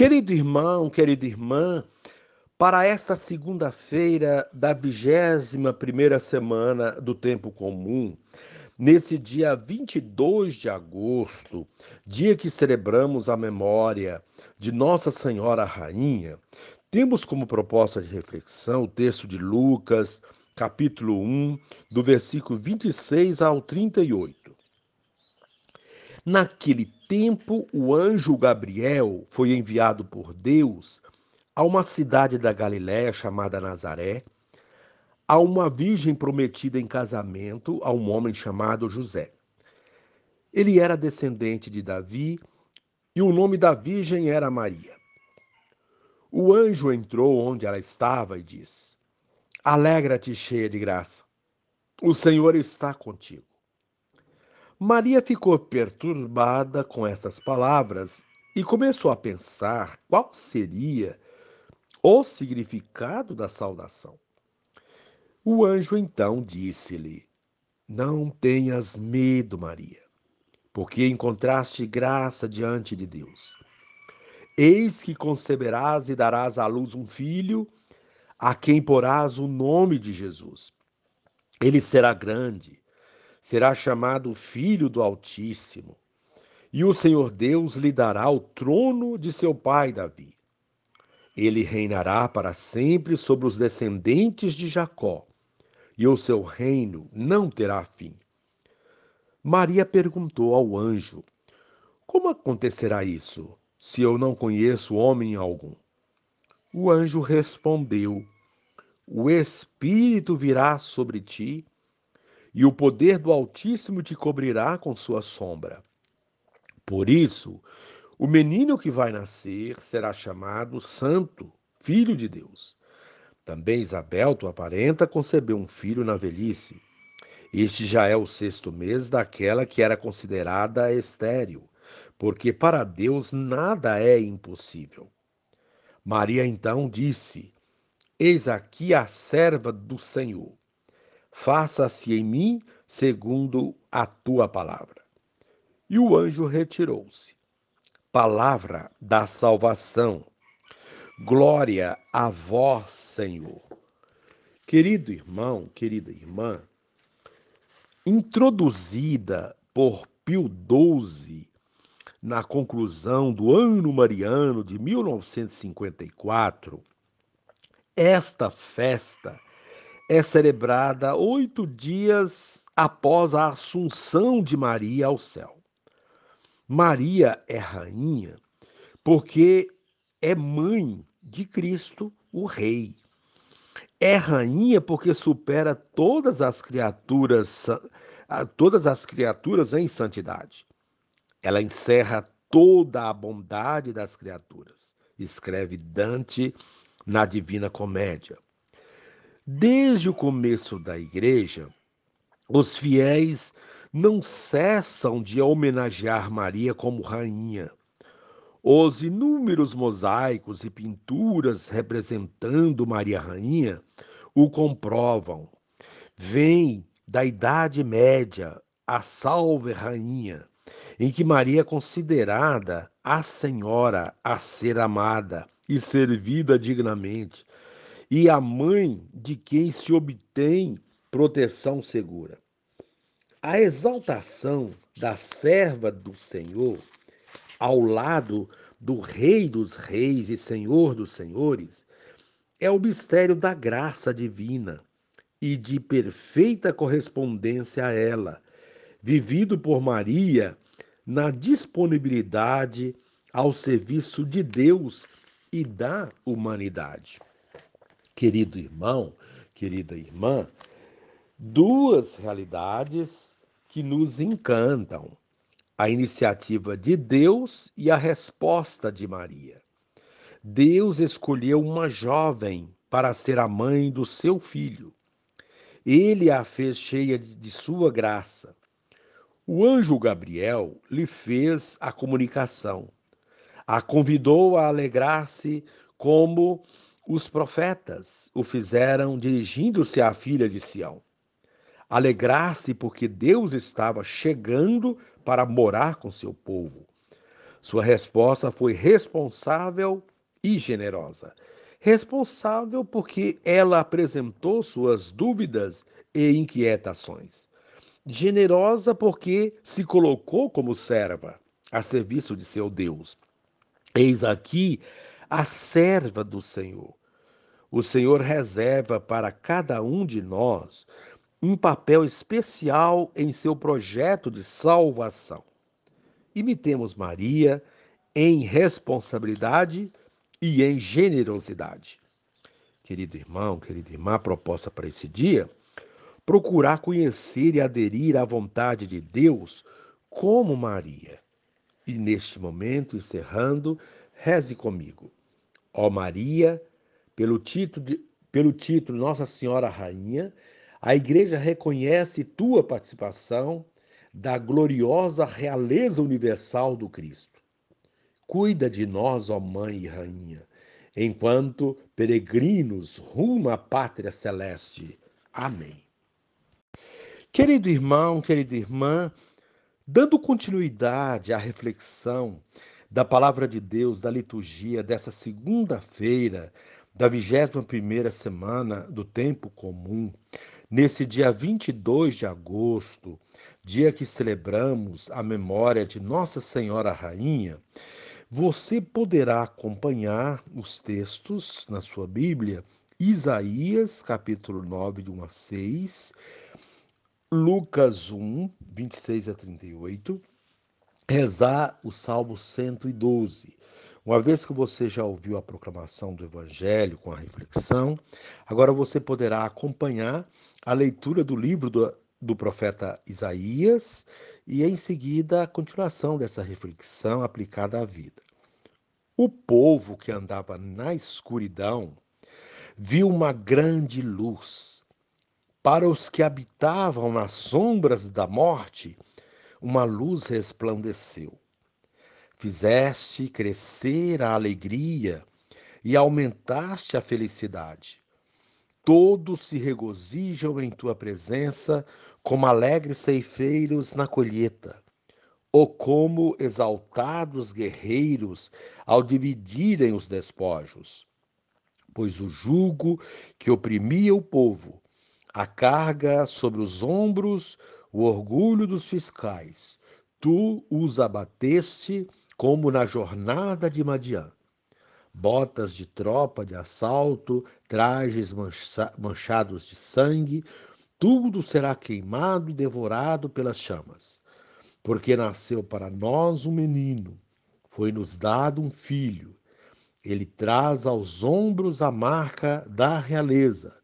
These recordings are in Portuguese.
Querido irmão, querida irmã, para esta segunda-feira da vigésima primeira semana do tempo comum, nesse dia 22 de agosto, dia que celebramos a memória de Nossa Senhora Rainha, temos como proposta de reflexão o texto de Lucas, capítulo 1, do versículo 26 ao 38. Naquele tempo, o anjo Gabriel foi enviado por Deus a uma cidade da Galiléia chamada Nazaré, a uma virgem prometida em casamento a um homem chamado José. Ele era descendente de Davi e o nome da virgem era Maria. O anjo entrou onde ela estava e disse: Alegra-te, cheia de graça. O Senhor está contigo. Maria ficou perturbada com estas palavras e começou a pensar qual seria o significado da saudação. O anjo então disse-lhe: Não tenhas medo, Maria, porque encontraste graça diante de Deus. Eis que conceberás e darás à luz um filho, a quem porás o nome de Jesus. Ele será grande será chamado Filho do Altíssimo. E o Senhor Deus lhe dará o trono de seu pai Davi. Ele reinará para sempre sobre os descendentes de Jacó, e o seu reino não terá fim. Maria perguntou ao anjo: Como acontecerá isso, se eu não conheço homem algum? O anjo respondeu: O Espírito virá sobre ti e o poder do Altíssimo te cobrirá com sua sombra. Por isso, o menino que vai nascer será chamado Santo, Filho de Deus. Também Isabel, tua parenta, concebeu um filho na velhice. Este já é o sexto mês daquela que era considerada estéril, porque para Deus nada é impossível. Maria então disse: Eis aqui a serva do Senhor faça-se em mim segundo a tua palavra. E o anjo retirou-se. Palavra da salvação. Glória a vós, Senhor. Querido irmão, querida irmã, introduzida por Pio XII na conclusão do ano mariano de 1954, esta festa é celebrada oito dias após a assunção de Maria ao céu. Maria é rainha porque é mãe de Cristo, o Rei. É rainha porque supera todas as criaturas, todas as criaturas em santidade. Ela encerra toda a bondade das criaturas, escreve Dante na Divina Comédia. Desde o começo da igreja, os fiéis não cessam de homenagear Maria como rainha. Os inúmeros mosaicos e pinturas representando Maria Rainha o comprovam. Vem da Idade Média a Salve Rainha, em que Maria é considerada a Senhora a ser amada e servida dignamente, e a mãe de quem se obtém proteção segura. A exaltação da serva do Senhor ao lado do Rei dos Reis e Senhor dos Senhores é o mistério da graça divina e de perfeita correspondência a ela, vivido por Maria na disponibilidade ao serviço de Deus e da humanidade querido irmão, querida irmã, duas realidades que nos encantam: a iniciativa de Deus e a resposta de Maria. Deus escolheu uma jovem para ser a mãe do seu filho. Ele a fez cheia de sua graça. O anjo Gabriel lhe fez a comunicação, a convidou a alegrar-se como os profetas o fizeram dirigindo-se à filha de Sião. Alegrar-se porque Deus estava chegando para morar com seu povo. Sua resposta foi responsável e generosa. Responsável porque ela apresentou suas dúvidas e inquietações. Generosa porque se colocou como serva a serviço de seu Deus. Eis aqui a serva do Senhor. O Senhor reserva para cada um de nós um papel especial em seu projeto de salvação. Imitemos Maria em responsabilidade e em generosidade. Querido irmão, querida irmã, a proposta para esse dia: procurar conhecer e aderir à vontade de Deus como Maria. E neste momento, encerrando, reze comigo. Ó Maria, pelo título, de, pelo título Nossa Senhora Rainha, a Igreja reconhece tua participação da gloriosa realeza universal do Cristo. Cuida de nós, ó Mãe e Rainha, enquanto peregrinos rumo à pátria celeste. Amém. Querido irmão, querida irmã, dando continuidade à reflexão da palavra de Deus, da liturgia dessa segunda-feira, da 21 primeira semana do tempo comum, nesse dia 22 de agosto, dia que celebramos a memória de Nossa Senhora Rainha, você poderá acompanhar os textos na sua Bíblia, Isaías, capítulo 9, de 1 a 6, Lucas 1, 26 a 38, rezar o Salmo 112. Uma vez que você já ouviu a proclamação do Evangelho com a reflexão, agora você poderá acompanhar a leitura do livro do, do profeta Isaías e, em seguida, a continuação dessa reflexão aplicada à vida. O povo que andava na escuridão viu uma grande luz. Para os que habitavam nas sombras da morte, uma luz resplandeceu. Fizeste crescer a alegria e aumentaste a felicidade. Todos se regozijam em tua presença, como alegres ceifeiros na colheita, ou como exaltados guerreiros ao dividirem os despojos. Pois o jugo que oprimia o povo, a carga sobre os ombros, o orgulho dos fiscais, tu os abateste como na jornada de Madian. Botas de tropa de assalto, trajes mancha manchados de sangue, tudo será queimado e devorado pelas chamas. Porque nasceu para nós um menino, foi-nos dado um filho. Ele traz aos ombros a marca da realeza.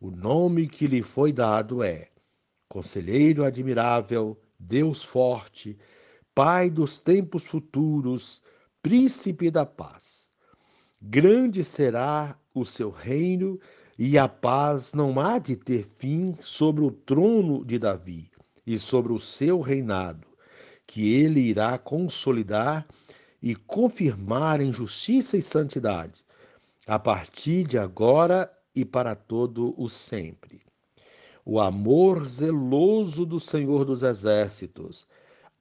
O nome que lhe foi dado é Conselheiro Admirável, Deus Forte, Pai dos tempos futuros, Príncipe da paz. Grande será o seu reino e a paz não há de ter fim sobre o trono de Davi e sobre o seu reinado, que ele irá consolidar e confirmar em justiça e santidade, a partir de agora e para todo o sempre. O amor zeloso do Senhor dos Exércitos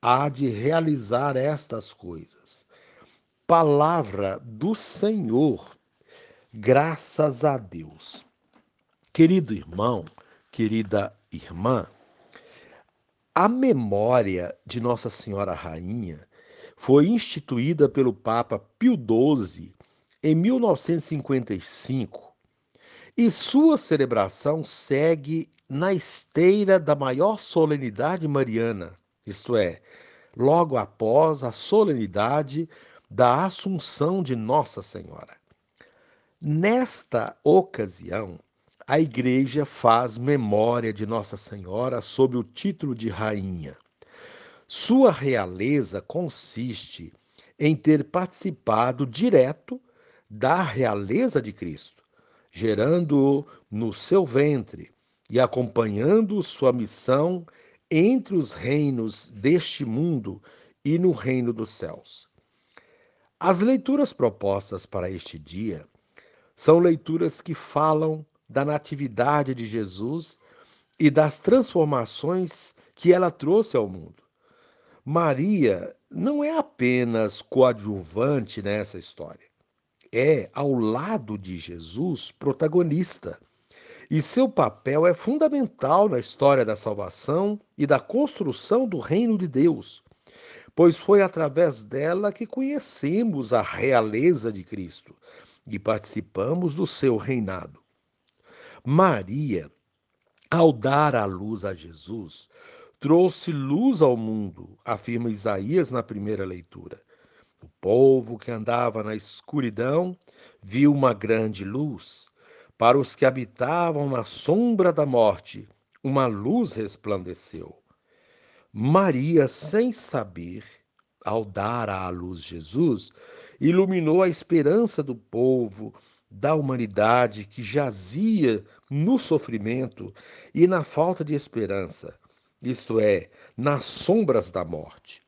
há de realizar estas coisas. Palavra do Senhor, graças a Deus. Querido irmão, querida irmã, a memória de Nossa Senhora Rainha foi instituída pelo Papa Pio XII em 1955 e sua celebração segue na esteira da maior solenidade mariana, isto é, logo após a solenidade da Assunção de Nossa Senhora. Nesta ocasião, a Igreja faz memória de Nossa Senhora sob o título de Rainha. Sua realeza consiste em ter participado direto da realeza de Cristo, gerando-o no seu ventre e acompanhando sua missão entre os reinos deste mundo e no reino dos céus. As leituras propostas para este dia são leituras que falam da natividade de Jesus e das transformações que ela trouxe ao mundo. Maria não é apenas coadjuvante nessa história, é, ao lado de Jesus, protagonista. E seu papel é fundamental na história da salvação e da construção do reino de Deus, pois foi através dela que conhecemos a realeza de Cristo e participamos do seu reinado. Maria, ao dar a luz a Jesus, trouxe luz ao mundo, afirma Isaías na primeira leitura. O povo que andava na escuridão viu uma grande luz. Para os que habitavam na sombra da morte, uma luz resplandeceu. Maria, sem saber, ao dar à luz Jesus, iluminou a esperança do povo, da humanidade que jazia no sofrimento e na falta de esperança, isto é, nas sombras da morte.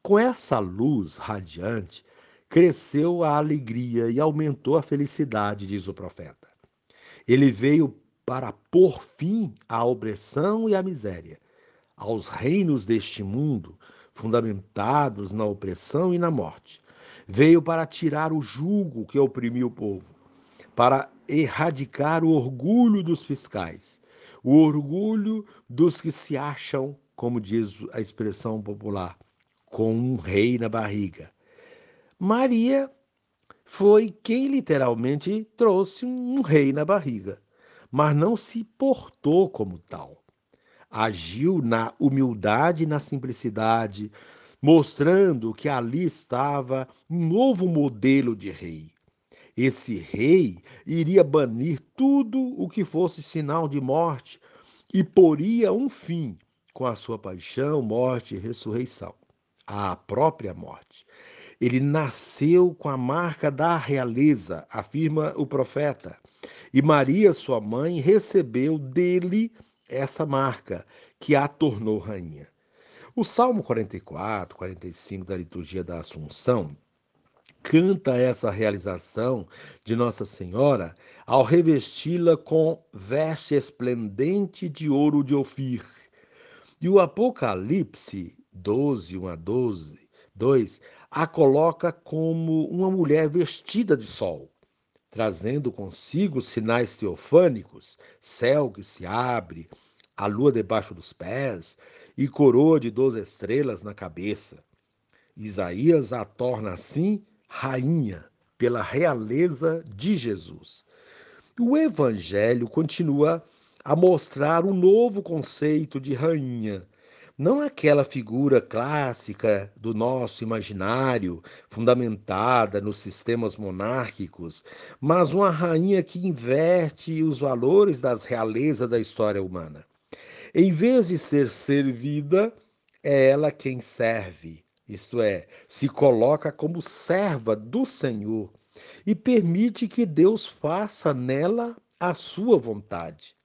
Com essa luz radiante, cresceu a alegria e aumentou a felicidade, diz o profeta. Ele veio para pôr fim à opressão e à miséria aos reinos deste mundo, fundamentados na opressão e na morte. Veio para tirar o jugo que oprimiu o povo, para erradicar o orgulho dos fiscais, o orgulho dos que se acham, como diz a expressão popular, com um rei na barriga. Maria foi quem literalmente trouxe um rei na barriga, mas não se portou como tal agiu na humildade e na simplicidade, mostrando que ali estava um novo modelo de rei. Esse rei iria banir tudo o que fosse sinal de morte e poria um fim com a sua paixão, morte e ressurreição, a própria morte. Ele nasceu com a marca da realeza, afirma o profeta, e Maria, sua mãe, recebeu dele essa marca que a tornou rainha. O Salmo 44, 45 da liturgia da Assunção canta essa realização de Nossa Senhora ao revesti-la com veste esplendente de ouro de Ofir. E o Apocalipse 12, 1 a 12, 2, a coloca como uma mulher vestida de sol trazendo consigo sinais teofânicos, céu que se abre, a lua debaixo dos pés e coroa de doze estrelas na cabeça. Isaías a torna assim rainha pela realeza de Jesus. O evangelho continua a mostrar um novo conceito de rainha, não aquela figura clássica do nosso imaginário, fundamentada nos sistemas monárquicos, mas uma rainha que inverte os valores das realezas da história humana. Em vez de ser servida, é ela quem serve, isto é, se coloca como serva do Senhor e permite que Deus faça nela a sua vontade.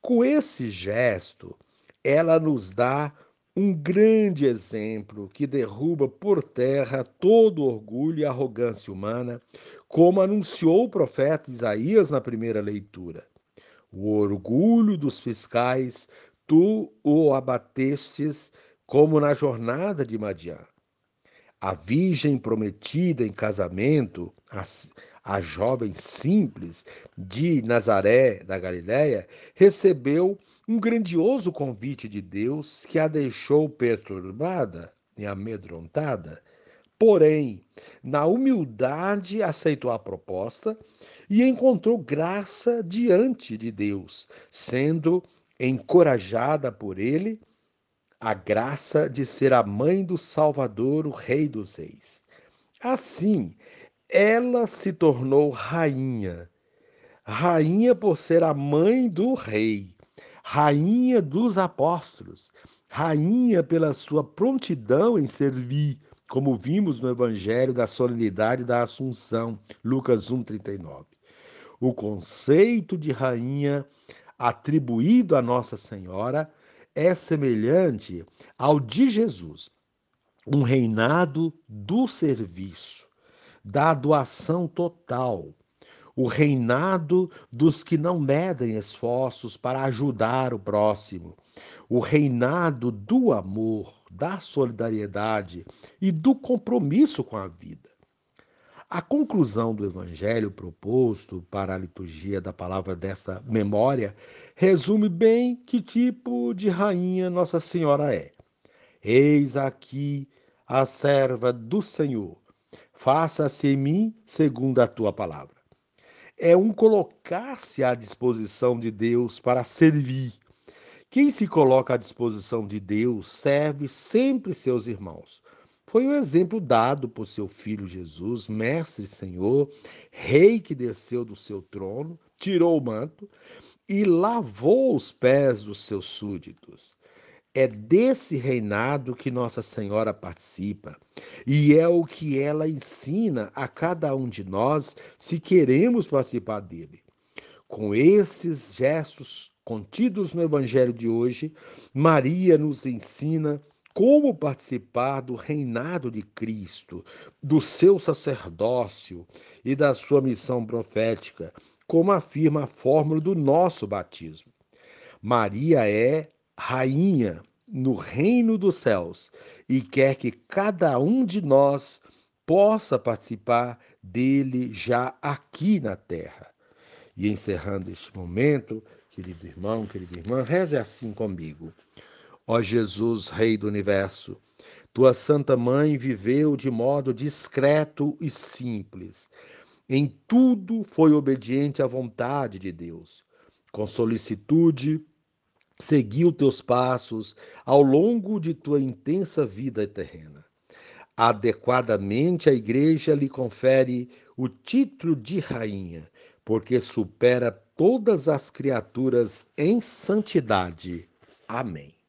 Com esse gesto, ela nos dá um grande exemplo que derruba por terra todo orgulho e arrogância humana, como anunciou o profeta Isaías na primeira leitura. O orgulho dos fiscais tu o abatestes como na jornada de Madian. A virgem prometida em casamento, a, jovem simples de Nazaré da Galiléia, recebeu um grandioso convite de Deus que a deixou perturbada e amedrontada. Porém, na humildade aceitou a proposta e encontrou graça diante de Deus, sendo encorajada por ele a graça de ser a mãe do Salvador, o Rei dos Reis. Assim, ela se tornou rainha. Rainha por ser a mãe do rei, rainha dos apóstolos, rainha pela sua prontidão em servir, como vimos no Evangelho da Solenidade da Assunção, Lucas 1,39. O conceito de rainha atribuído a Nossa Senhora é semelhante ao de Jesus, um reinado do serviço, da doação total, o reinado dos que não medem esforços para ajudar o próximo, o reinado do amor, da solidariedade e do compromisso com a vida. A conclusão do evangelho proposto para a liturgia da palavra desta memória resume bem que tipo de rainha Nossa Senhora é. Eis aqui a serva do Senhor. Faça-se em mim segundo a tua palavra. É um colocar-se à disposição de Deus para servir. Quem se coloca à disposição de Deus serve sempre seus irmãos. Foi o exemplo dado por seu filho Jesus, mestre Senhor, rei que desceu do seu trono, tirou o manto e lavou os pés dos seus súditos. É desse reinado que Nossa Senhora participa e é o que ela ensina a cada um de nós se queremos participar dele. Com esses gestos contidos no Evangelho de hoje, Maria nos ensina como participar do reinado de Cristo, do seu sacerdócio e da sua missão profética, como afirma a fórmula do nosso batismo. Maria é rainha no reino dos céus e quer que cada um de nós possa participar dele já aqui na terra. E encerrando este momento, querido irmão, querida irmã, reze assim comigo. Ó Jesus, Rei do Universo, tua Santa Mãe viveu de modo discreto e simples. Em tudo foi obediente à vontade de Deus. Com solicitude, seguiu teus passos ao longo de tua intensa vida terrena. Adequadamente, a Igreja lhe confere o título de rainha, porque supera todas as criaturas em santidade. Amém.